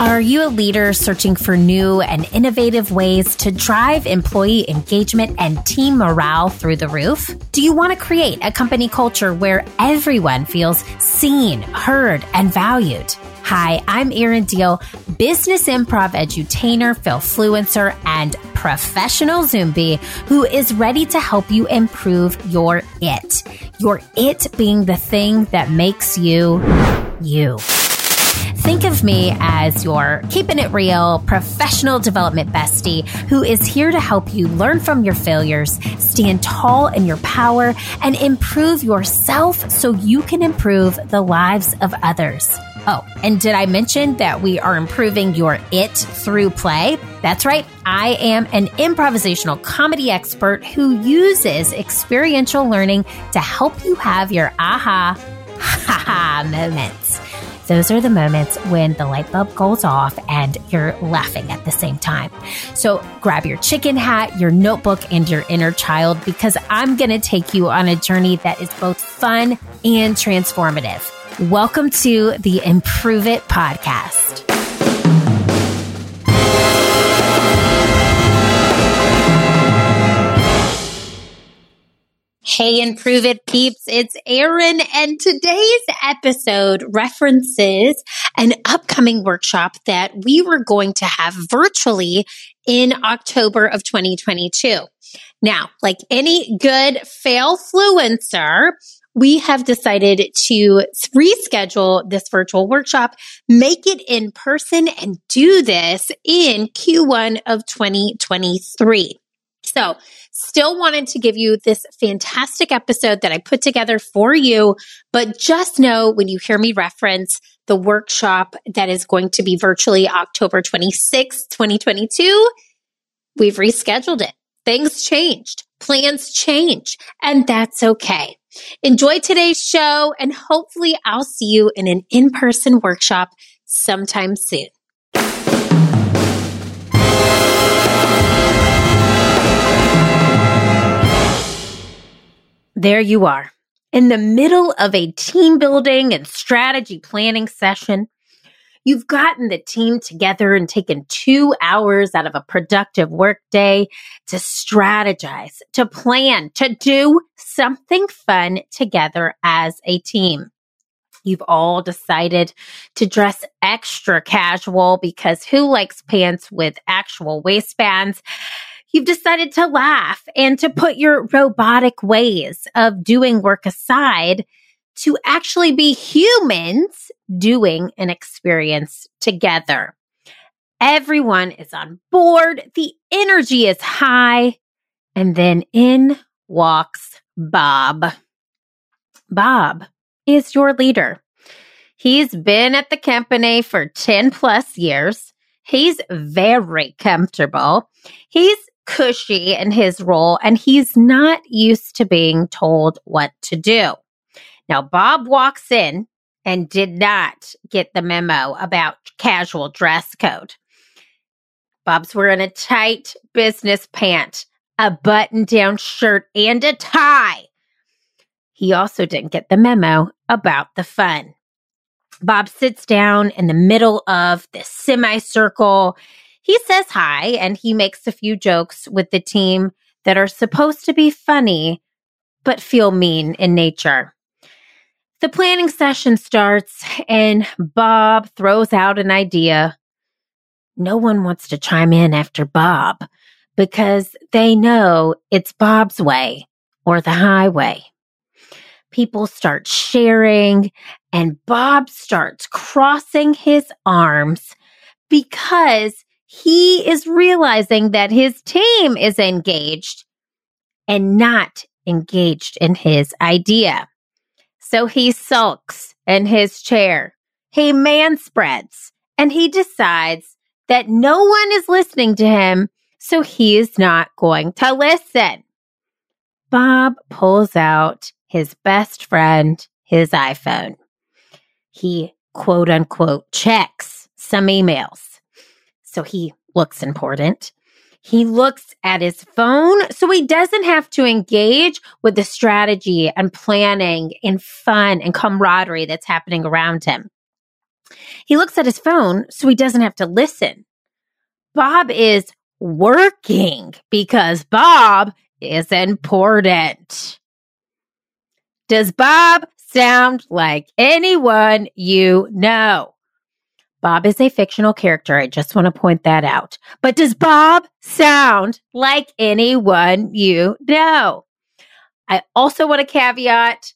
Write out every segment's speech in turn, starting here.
Are you a leader searching for new and innovative ways to drive employee engagement and team morale through the roof? Do you want to create a company culture where everyone feels seen, heard, and valued? Hi, I'm Erin Diehl, business improv edutainer, Failfluencer, and professional Zombie who is ready to help you improve your it. Your it being the thing that makes you you. Think of me as your keeping it real professional development bestie who is here to help you learn from your failures, stand tall in your power, and improve yourself so you can improve the lives of others. Oh, and did I mention that we are improving your it through play? That's right. I am an improvisational comedy expert who uses experiential learning to help you have your aha ha ha moments. Those are the moments when the light bulb goes off and you're laughing at the same time. So grab your chicken hat, your notebook, and your inner child because I'm going to take you on a journey that is both fun and transformative. Welcome to the Improve It podcast. Hey, Improve It peeps. It's Erin and today's episode references an upcoming workshop that we were going to have virtually in October of 2022. Now, like any good fail fluencer, we have decided to reschedule this virtual workshop, make it in person and do this in Q1 of 2023. So still wanted to give you this fantastic episode that I put together for you. But just know when you hear me reference the workshop that is going to be virtually October 26th, 2022, we've rescheduled it. Things changed, plans change, and that's okay. Enjoy today's show, and hopefully, I'll see you in an in person workshop sometime soon. There you are, in the middle of a team building and strategy planning session. You've gotten the team together and taken two hours out of a productive workday to strategize, to plan, to do something fun together as a team. You've all decided to dress extra casual because who likes pants with actual waistbands? You've decided to laugh and to put your robotic ways of doing work aside to actually be humans doing an experience together. Everyone is on board. The energy is high. And then in walks Bob. Bob is your leader. He's been at the company for 10 plus years. He's very comfortable. He's cushy in his role and he's not used to being told what to do. Now, Bob walks in and did not get the memo about casual dress code. Bob's wearing a tight business pant, a button down shirt, and a tie. He also didn't get the memo about the fun. Bob sits down in the middle of the semicircle he says hi and he makes a few jokes with the team that are supposed to be funny, but feel mean in nature. The planning session starts and Bob throws out an idea. No one wants to chime in after Bob because they know it's Bob's way or the highway. People start sharing and Bob starts crossing his arms because he is realizing that his team is engaged and not engaged in his idea. So he sulks in his chair. He manspreads and he decides that no one is listening to him, so he is not going to listen. Bob pulls out his best friend, his iPhone. He quote unquote checks some emails so he looks important. He looks at his phone so he doesn't have to engage with the strategy and planning and fun and camaraderie that's happening around him. He looks at his phone so he doesn't have to listen. Bob is working because Bob is important. Does Bob sound like anyone you know? Bob is a fictional character. I just want to point that out. But does Bob sound like anyone you know? I also want a caveat.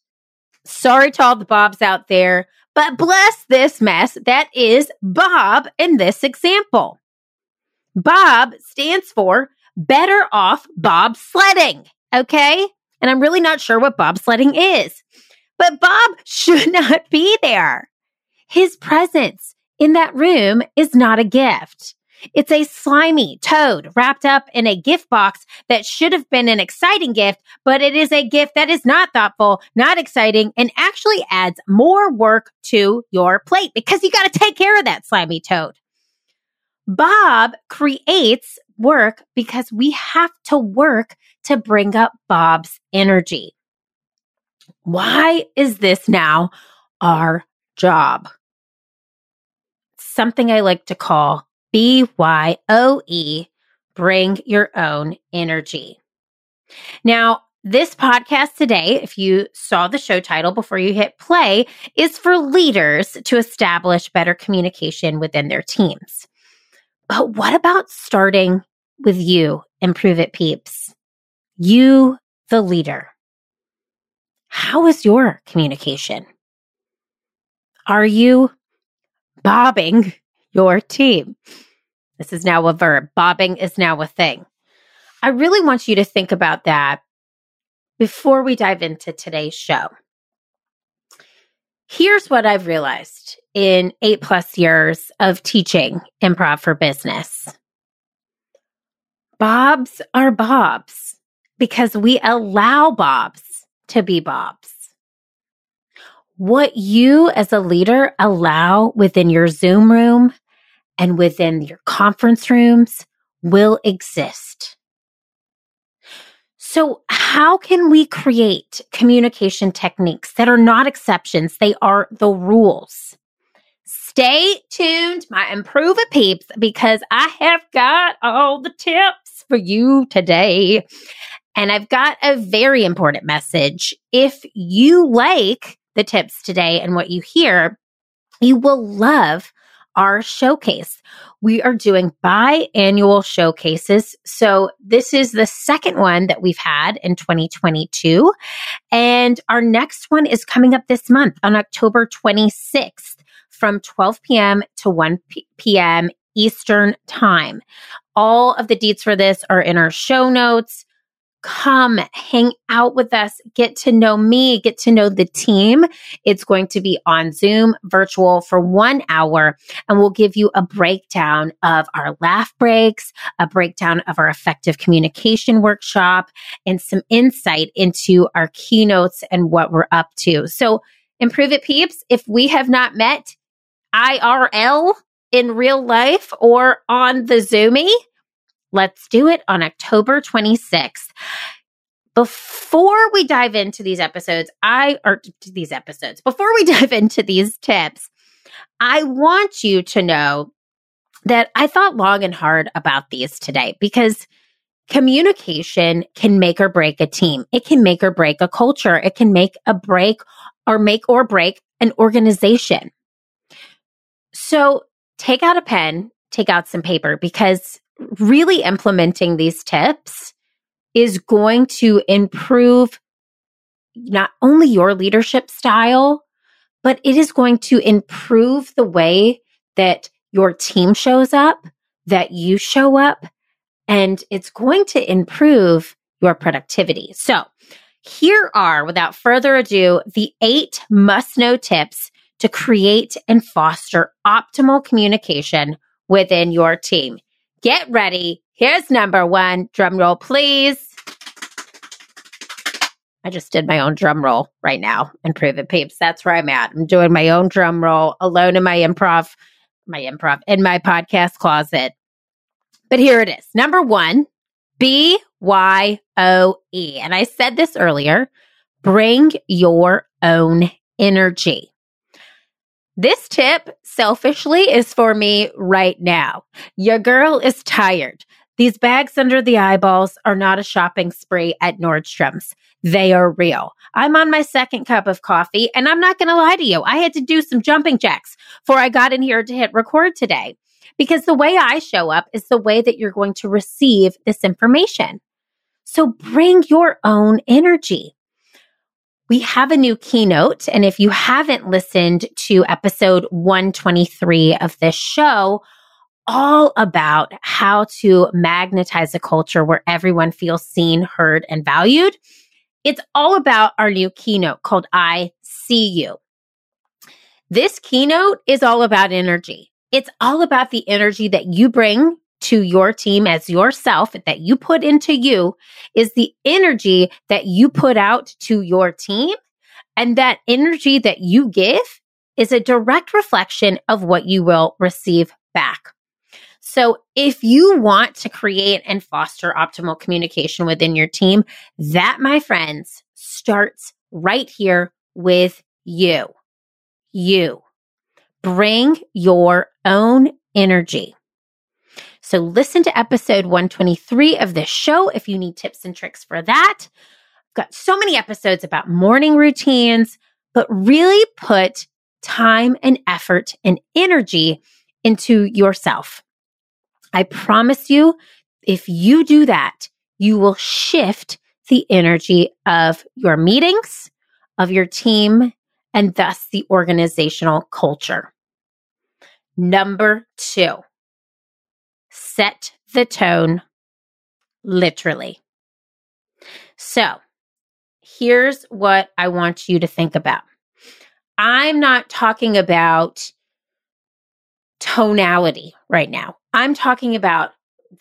Sorry to all the Bobs out there, but bless this mess that is Bob in this example. Bob stands for better off Bob sledding. Okay. And I'm really not sure what bobsledding is, but Bob should not be there. His presence in that room is not a gift. It's a slimy toad wrapped up in a gift box that should have been an exciting gift, but it is a gift that is not thoughtful, not exciting, and actually adds more work to your plate because you got to take care of that slimy toad. Bob creates work because we have to work to bring up Bob's energy. Why is this now our job? Something I like to call BYOE, bring your own energy. Now, this podcast today, if you saw the show title before you hit play, is for leaders to establish better communication within their teams. But what about starting with you, Improve It Peeps? You, the leader. How is your communication? Are you bobbing your team? This is now a verb. Bobbing is now a thing. I really want you to think about that before we dive into today's show. Here's what I've realized in eight plus years of teaching improv for business. Bobs are Bobs because we allow Bobs to be Bobs. What you as a leader allow within your Zoom room and within your conference rooms will exist. So, how can we create communication techniques that are not exceptions? They are the rules. Stay tuned, my Improve It peeps, because I have got all the tips for you today. And I've got a very important message. If you like the tips today and what you hear, you will love our showcase. We are doing biannual showcases. So this is the second one that we've had in 2022. And our next one is coming up this month on October 26th from 12 p.m. to 1 p.m. Eastern time. All of the deets for this are in our show notes come hang out with us, get to know me, get to know the team. It's going to be on Zoom virtual for one hour and we'll give you a breakdown of our laugh breaks, a breakdown of our effective communication workshop and some insight into our keynotes and what we're up to. So improve it peeps. If we have not met IRL in real life or on the Zoomy, Let's do it on October 26th. Before we dive into these episodes, I or these episodes, before we dive into these tips, I want you to know that I thought long and hard about these today because communication can make or break a team. It can make or break a culture. It can make a break or make or break an organization. So take out a pen, take out some paper because really implementing these tips is going to improve not only your leadership style, but it is going to improve the way that your team shows up, that you show up, and it's going to improve your productivity. So, here are, without further ado, the eight must know tips to create and foster optimal communication within your team. Get ready. Here's number one. Drum roll, please. I just did my own drum roll right now Improve It Peeps. That's where I'm at. I'm doing my own drum roll alone in my improv, my improv, in my podcast closet. But here it is. Number one, B Y O E. And I said this earlier bring your own energy. This tip, selfishly, is for me right now. Your girl is tired. These bags under the eyeballs are not a shopping spree at Nordstrom's. They are real. I'm on my second cup of coffee, and I'm not going to lie to you. I had to do some jumping jacks before I got in here to hit record today. Because the way I show up is the way that you're going to receive this information. So bring your own energy we have a new keynote. And if you haven't listened to episode 123 of this show, all about how to magnetize a culture where everyone feels seen, heard, and valued. It's all about our new keynote called I See You. This keynote is all about energy. It's all about the energy that you bring to your team as yourself that you put into you is the energy that you put out to your team. And that energy that you give is a direct reflection of what you will receive back. So if you want to create and foster optimal communication within your team, that, my friends, starts right here with you. You bring your own energy. So listen to episode 123 of this show if you need tips and tricks for that. I've got so many episodes about morning routines, but really put time and effort and energy into yourself. I promise you, if you do that, you will shift the energy of your meetings, of your team, and thus the organizational culture. Number two, set the tone literally. So, here's what I want you to think about. I'm not talking about tonality right now. I'm talking about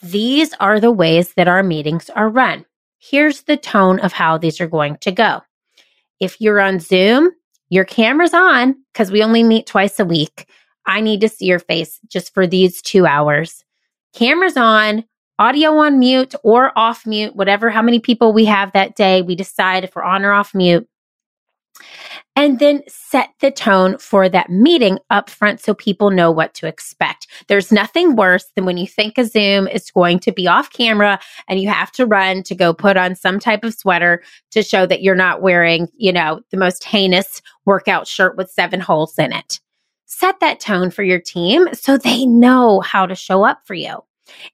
these are the ways that our meetings are run. Here's the tone of how these are going to go. If you're on Zoom, your camera's on because we only meet twice a week. I need to see your face just for these two hours cameras on, audio on mute or off mute, whatever, how many people we have that day. We decide if we're on or off mute. And then set the tone for that meeting up front so people know what to expect. There's nothing worse than when you think a Zoom is going to be off camera and you have to run to go put on some type of sweater to show that you're not wearing, you know, the most heinous workout shirt with seven holes in it set that tone for your team so they know how to show up for you.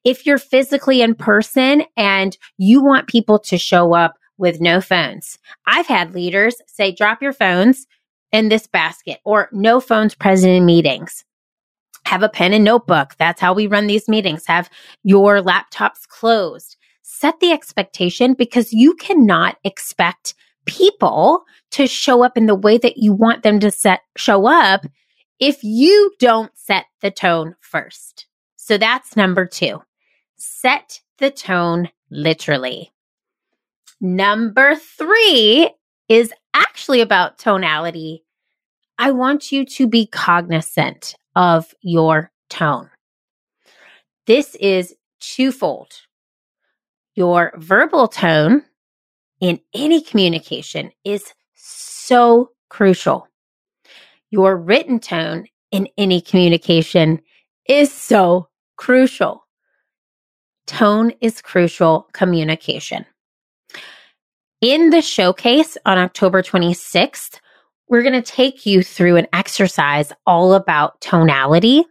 If you're physically in person and you want people to show up with no phones, I've had leaders say, drop your phones in this basket or no phones present in meetings. Have a pen and notebook. That's how we run these meetings. Have your laptops closed. Set the expectation because you cannot expect people to show up in the way that you want them to set show up if you don't set the tone first. So that's number two. Set the tone literally. Number three is actually about tonality. I want you to be cognizant of your tone. This is twofold. Your verbal tone in any communication is so crucial your written tone in any communication is so crucial. Tone is crucial communication. In the showcase on October 26th, we're going to take you through an exercise all about tonality.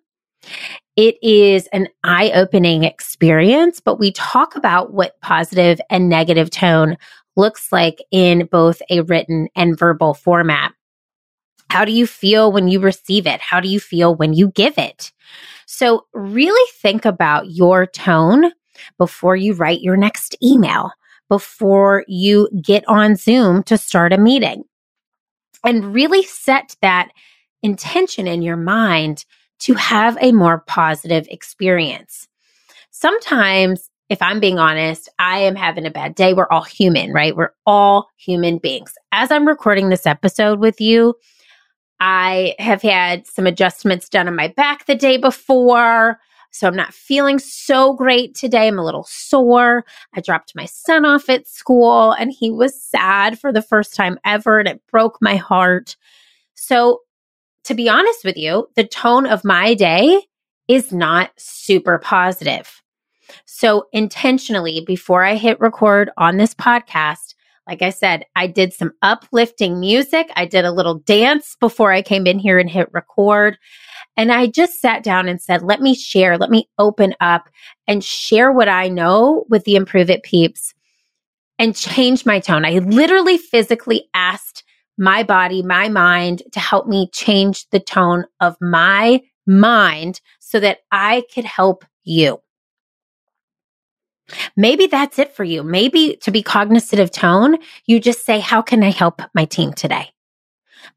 It is an eye opening experience, but we talk about what positive and negative tone looks like in both a written and verbal format. How do you feel when you receive it? How do you feel when you give it? So really think about your tone before you write your next email, before you get on Zoom to start a meeting. And really set that intention in your mind to have a more positive experience. Sometimes, if I'm being honest, I am having a bad day. We're all human, right? We're all human beings. As I'm recording this episode with you, I have had some adjustments done on my back the day before. So I'm not feeling so great today. I'm a little sore. I dropped my son off at school and he was sad for the first time ever and it broke my heart. So to be honest with you, the tone of my day is not super positive. So intentionally, before I hit record on this podcast, like I said, I did some uplifting music. I did a little dance before I came in here and hit record. And I just sat down and said, let me share, let me open up and share what I know with the Improve It peeps and change my tone. I literally physically asked my body, my mind to help me change the tone of my mind so that I could help you. Maybe that's it for you. Maybe to be cognizant of tone, you just say, How can I help my team today?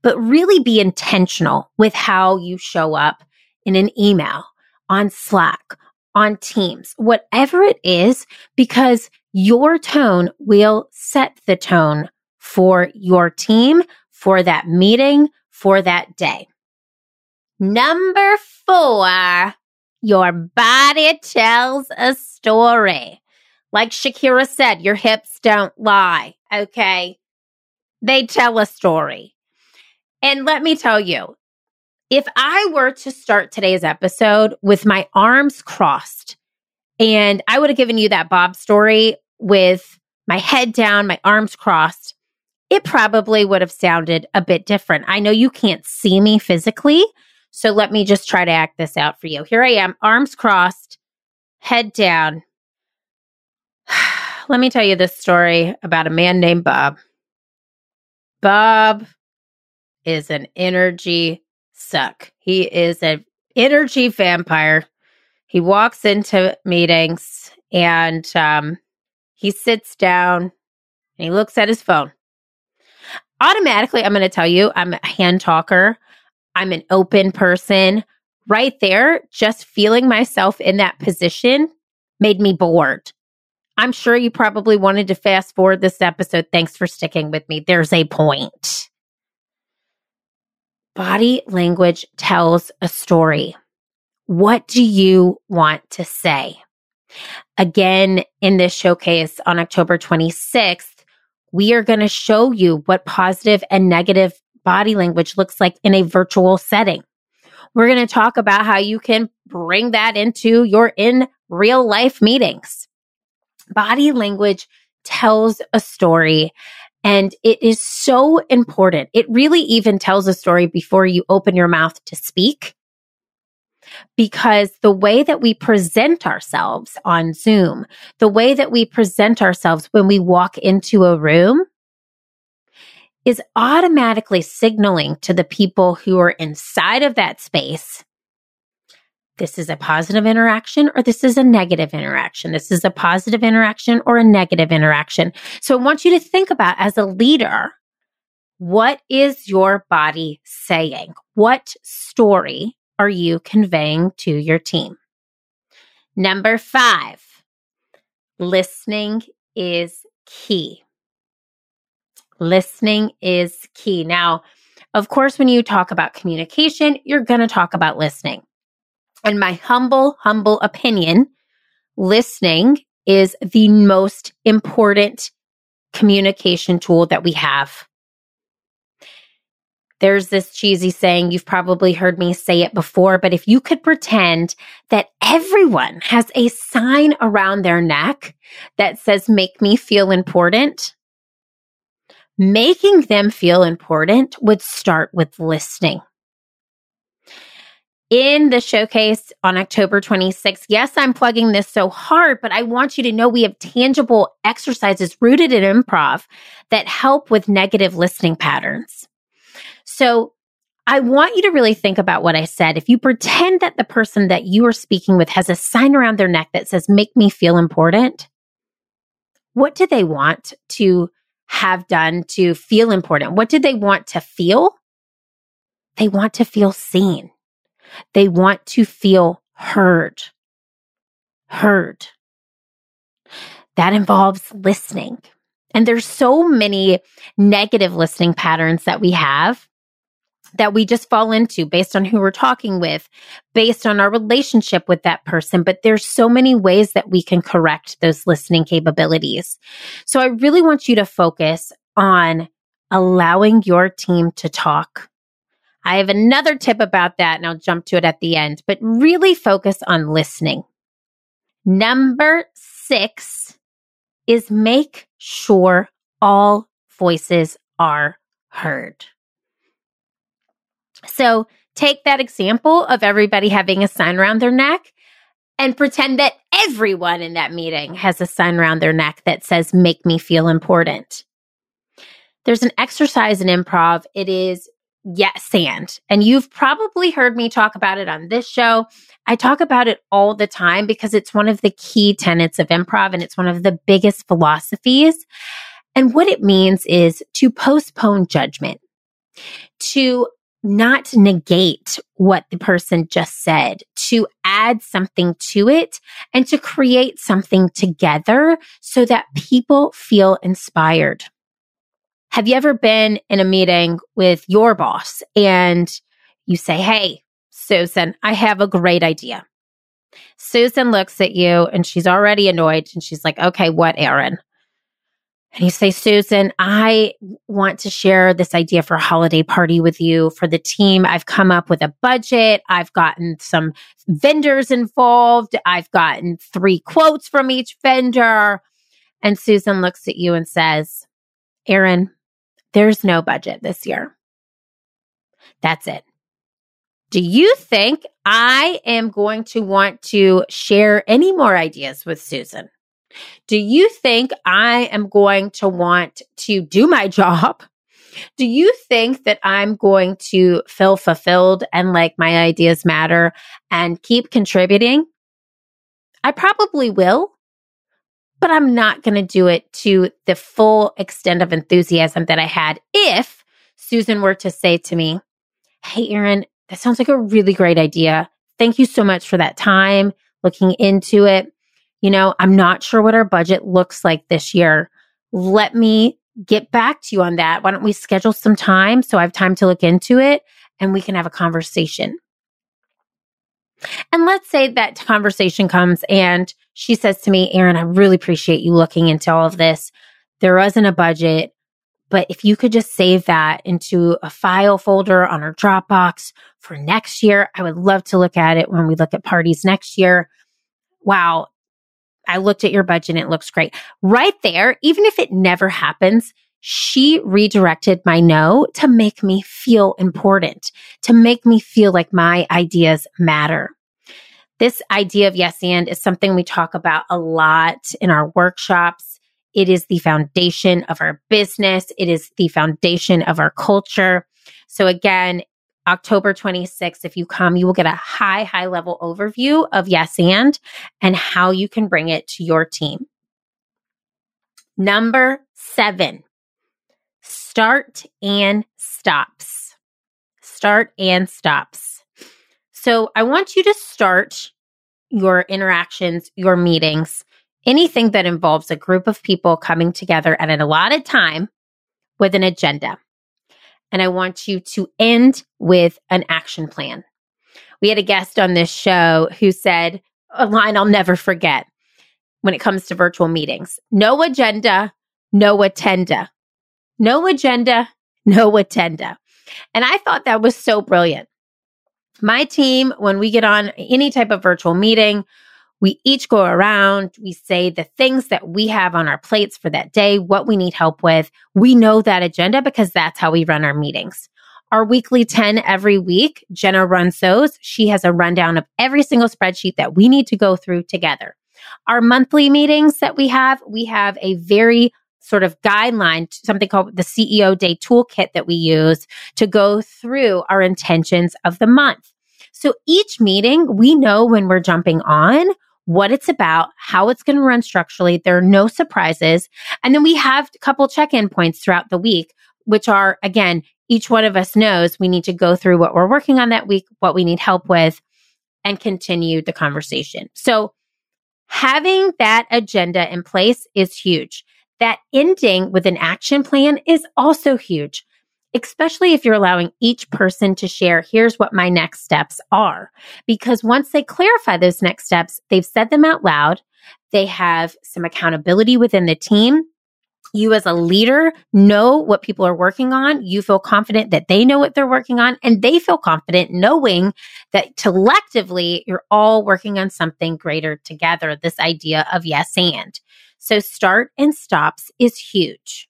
But really be intentional with how you show up in an email, on Slack, on Teams, whatever it is, because your tone will set the tone for your team, for that meeting, for that day. Number four, your body tells a story. Like Shakira said, your hips don't lie. Okay. They tell a story. And let me tell you, if I were to start today's episode with my arms crossed and I would have given you that Bob story with my head down, my arms crossed, it probably would have sounded a bit different. I know you can't see me physically, so let me just try to act this out for you. Here I am, arms crossed, head down. let me tell you this story about a man named Bob. Bob is an energy suck. He is an energy vampire. He walks into meetings and um, he sits down and he looks at his phone. Automatically, I'm going to tell you, I'm a hand talker. I'm an open person. Right there, just feeling myself in that position made me bored. I'm sure you probably wanted to fast forward this episode. Thanks for sticking with me. There's a point. Body language tells a story. What do you want to say? Again, in this showcase on October 26th, we are going to show you what positive and negative body language looks like in a virtual setting. We're going to talk about how you can bring that into your in real life meetings. Body language tells a story and it is so important. It really even tells a story before you open your mouth to speak. Because the way that we present ourselves on Zoom, the way that we present ourselves when we walk into a room is automatically signaling to the people who are inside of that space this is a positive interaction or this is a negative interaction. This is a positive interaction or a negative interaction. So I want you to think about as a leader, what is your body saying? What story are you conveying to your team? Number five, listening is key. Listening is key. Now, of course, when you talk about communication, you're going to talk about listening. And my humble, humble opinion, listening is the most important communication tool that we have. There's this cheesy saying, you've probably heard me say it before, but if you could pretend that everyone has a sign around their neck that says, make me feel important, making them feel important would start with listening. In the showcase on October 26th, yes, I'm plugging this so hard, but I want you to know we have tangible exercises rooted in improv that help with negative listening patterns. So I want you to really think about what I said. If you pretend that the person that you are speaking with has a sign around their neck that says, make me feel important, what do they want to have done to feel important? What do they want to feel? They want to feel seen. They want to feel heard. Heard. That involves listening. And there's so many negative listening patterns that we have that we just fall into based on who we're talking with, based on our relationship with that person. But there's so many ways that we can correct those listening capabilities. So I really want you to focus on allowing your team to talk, I have another tip about that and I'll jump to it at the end, but really focus on listening. Number six is make sure all voices are heard. So take that example of everybody having a sign around their neck and pretend that everyone in that meeting has a sign around their neck that says, make me feel important. There's an exercise in improv. It is yes and. And you've probably heard me talk about it on this show. I talk about it all the time because it's one of the key tenets of improv and it's one of the biggest philosophies. And what it means is to postpone judgment, to not negate what the person just said, to add something to it and to create something together so that people feel inspired. Have you ever been in a meeting with your boss and you say, Hey, Susan, I have a great idea. Susan looks at you and she's already annoyed and she's like, Okay, what, Erin? And you say, Susan, I want to share this idea for a holiday party with you for the team. I've come up with a budget. I've gotten some vendors involved. I've gotten three quotes from each vendor. And Susan looks at you and says, Erin, there's no budget this year. That's it. Do you think I am going to want to share any more ideas with Susan? Do you think I am going to want to do my job? Do you think that I'm going to feel fulfilled and like my ideas matter and keep contributing? I probably will, but I'm not going to do it to the full extent of enthusiasm that I had if Susan were to say to me, Hey, Erin, that sounds like a really great idea. Thank you so much for that time looking into it you know, I'm not sure what our budget looks like this year. Let me get back to you on that. Why don't we schedule some time so I have time to look into it and we can have a conversation? And let's say that conversation comes and she says to me, Erin, I really appreciate you looking into all of this. There wasn't a budget, but if you could just save that into a file folder on our Dropbox for next year, I would love to look at it when we look at parties next year. Wow, I looked at your budget and it looks great. Right there, even if it never happens, she redirected my no to make me feel important, to make me feel like my ideas matter. This idea of yes and is something we talk about a lot in our workshops. It is the foundation of our business. It is the foundation of our culture. So again, October 26th, if you come, you will get a high, high level overview of Yes and and how you can bring it to your team. Number seven, start and stops. Start and stops. So I want you to start your interactions, your meetings, anything that involves a group of people coming together at an allotted time with an agenda and I want you to end with an action plan. We had a guest on this show who said a line I'll never forget when it comes to virtual meetings no agenda, no attenda. No agenda, no attenda. And I thought that was so brilliant. My team, when we get on any type of virtual meeting, we each go around, we say the things that we have on our plates for that day, what we need help with. We know that agenda because that's how we run our meetings. Our weekly 10 every week, Jenna runs those. She has a rundown of every single spreadsheet that we need to go through together. Our monthly meetings that we have, we have a very sort of guideline, something called the CEO Day Toolkit that we use to go through our intentions of the month. So each meeting, we know when we're jumping on, what it's about, how it's going to run structurally. There are no surprises. And then we have a couple check in points throughout the week, which are, again, each one of us knows we need to go through what we're working on that week, what we need help with, and continue the conversation. So having that agenda in place is huge. That ending with an action plan is also huge especially if you're allowing each person to share, here's what my next steps are. Because once they clarify those next steps, they've said them out loud, they have some accountability within the team, you as a leader know what people are working on. You feel confident that they know what they're working on and they feel confident knowing that collectively you're all working on something greater together. This idea of yes and. So start and stops is huge.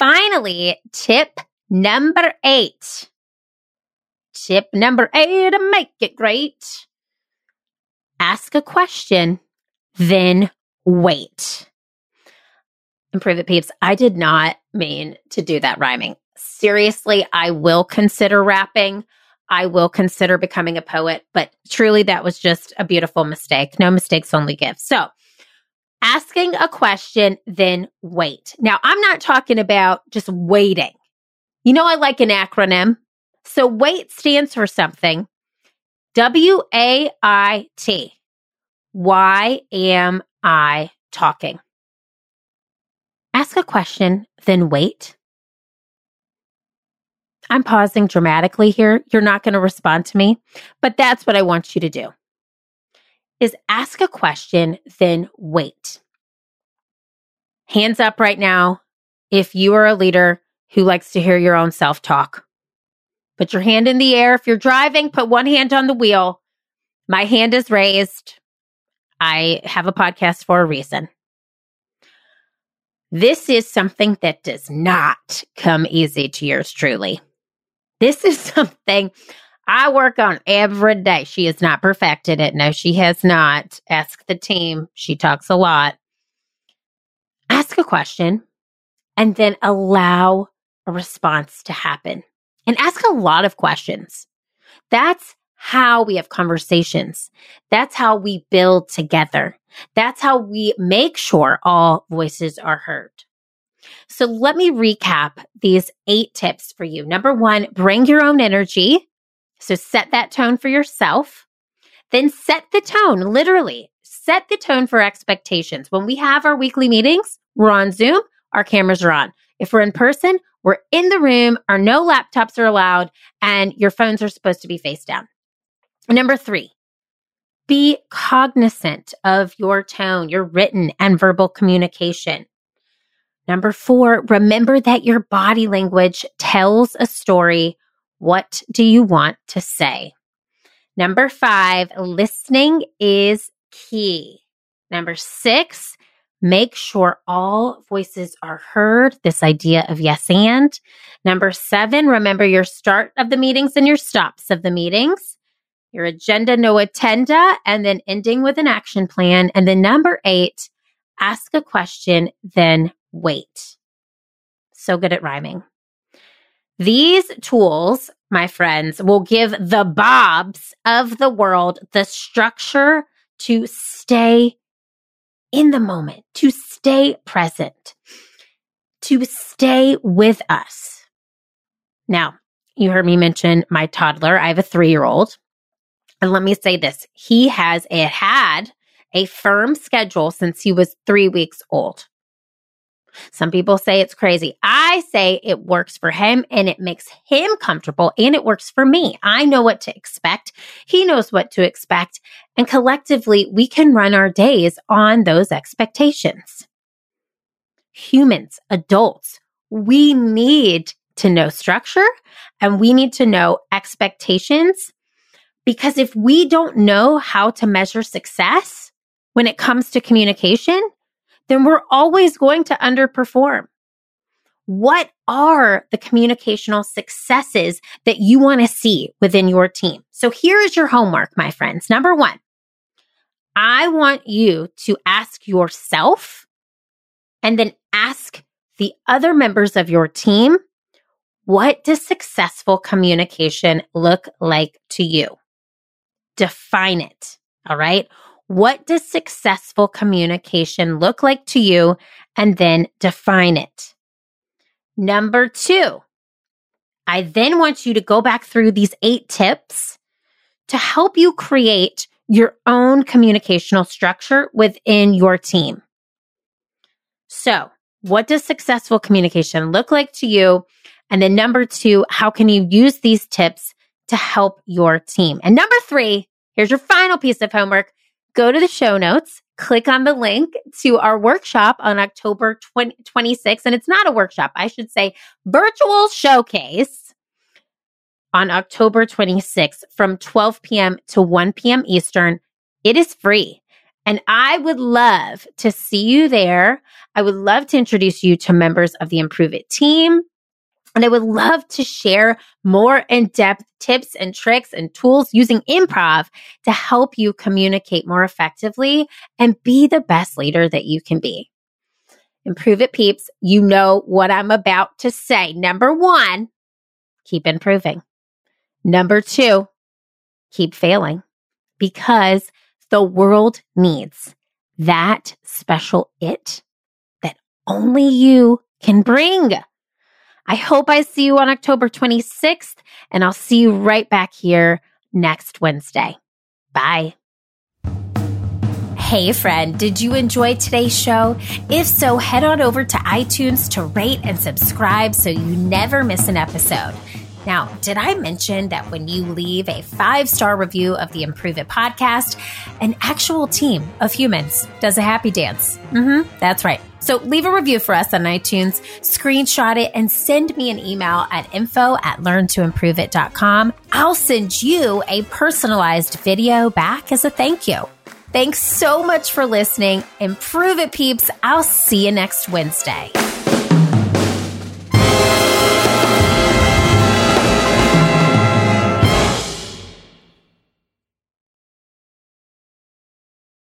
Finally, tip number eight. Tip number eight to make it great. Ask a question, then wait. Improve it, peeps. I did not mean to do that rhyming. Seriously, I will consider rapping. I will consider becoming a poet, but truly that was just a beautiful mistake. No mistakes, only gifts. So, asking a question, then wait. Now, I'm not talking about just waiting. You know, I like an acronym. So, wait stands for something W A I T. Why am I talking? Ask a question, then wait. I'm pausing dramatically here. You're not going to respond to me, but that's what I want you to do. Is ask a question, then wait. Hands up right now if you are a leader who likes to hear your own self talk. Put your hand in the air. If you're driving, put one hand on the wheel. My hand is raised. I have a podcast for a reason. This is something that does not come easy to yours truly. This is something I work on every day. She has not perfected it. No, she has not. Ask the team. She talks a lot. Ask a question and then allow a response to happen and ask a lot of questions. That's how we have conversations. That's how we build together. That's how we make sure all voices are heard. So let me recap these eight tips for you. Number one, bring your own energy. So set that tone for yourself. Then set the tone, literally set the tone for expectations. When we have our weekly meetings, we're on Zoom, our cameras are on. If we're in person, we're in the room, our no laptops are allowed, and your phones are supposed to be face down. Number three, be cognizant of your tone, your written and verbal communication. Number four, remember that your body language tells a story. What do you want to say? Number five, listening is key. Number six, make sure all voices are heard. This idea of yes and. Number seven, remember your start of the meetings and your stops of the meetings your agenda, no attenda, and then ending with an action plan. And then number eight, ask a question, then wait. So good at rhyming. These tools, my friends, will give the Bobs of the world the structure to stay in the moment, to stay present, to stay with us. Now, you heard me mention my toddler. I have a three year old. And let me say this he has a, had a firm schedule since he was three weeks old. Some people say it's crazy. I say it works for him and it makes him comfortable and it works for me. I know what to expect. He knows what to expect. And collectively, we can run our days on those expectations. Humans, adults, we need to know structure and we need to know expectations because if we don't know how to measure success when it comes to communication, then we're always going to underperform. What are the communicational successes that you want to see within your team? So here is your homework, my friends. Number one, I want you to ask yourself and then ask the other members of your team, what does successful communication look like to you? define it. All right. What does successful communication look like to you? And then define it. Number two, I then want you to go back through these eight tips to help you create your own communicational structure within your team. So, what does successful communication look like to you? And then number two, how can you use these tips to help your team? And number three, Here's your final piece of homework. Go to the show notes, click on the link to our workshop on October 20, 26th. And it's not a workshop, I should say, virtual showcase on October 26th from 12 p.m. to 1 p.m. Eastern. It is free. And I would love to see you there. I would love to introduce you to members of the Improve It team. And I would love to share more in depth tips and tricks and tools using improv to help you communicate more effectively and be the best leader that you can be. Improve it, peeps. You know what I'm about to say. Number one, keep improving. Number two, keep failing because the world needs that special it that only you can bring. I hope I see you on October 26th, and I'll see you right back here next Wednesday. Bye. Hey, friend, did you enjoy today's show? If so, head on over to iTunes to rate and subscribe so you never miss an episode. Now, did I mention that when you leave a five star review of the Improve It podcast, an actual team of humans does a happy dance? Mm-hmm, that's right. So leave a review for us on iTunes, screenshot it, and send me an email at info at learntoimproveit.com. I'll send you a personalized video back as a thank you. Thanks so much for listening. Improve it, peeps. I'll see you next Wednesday.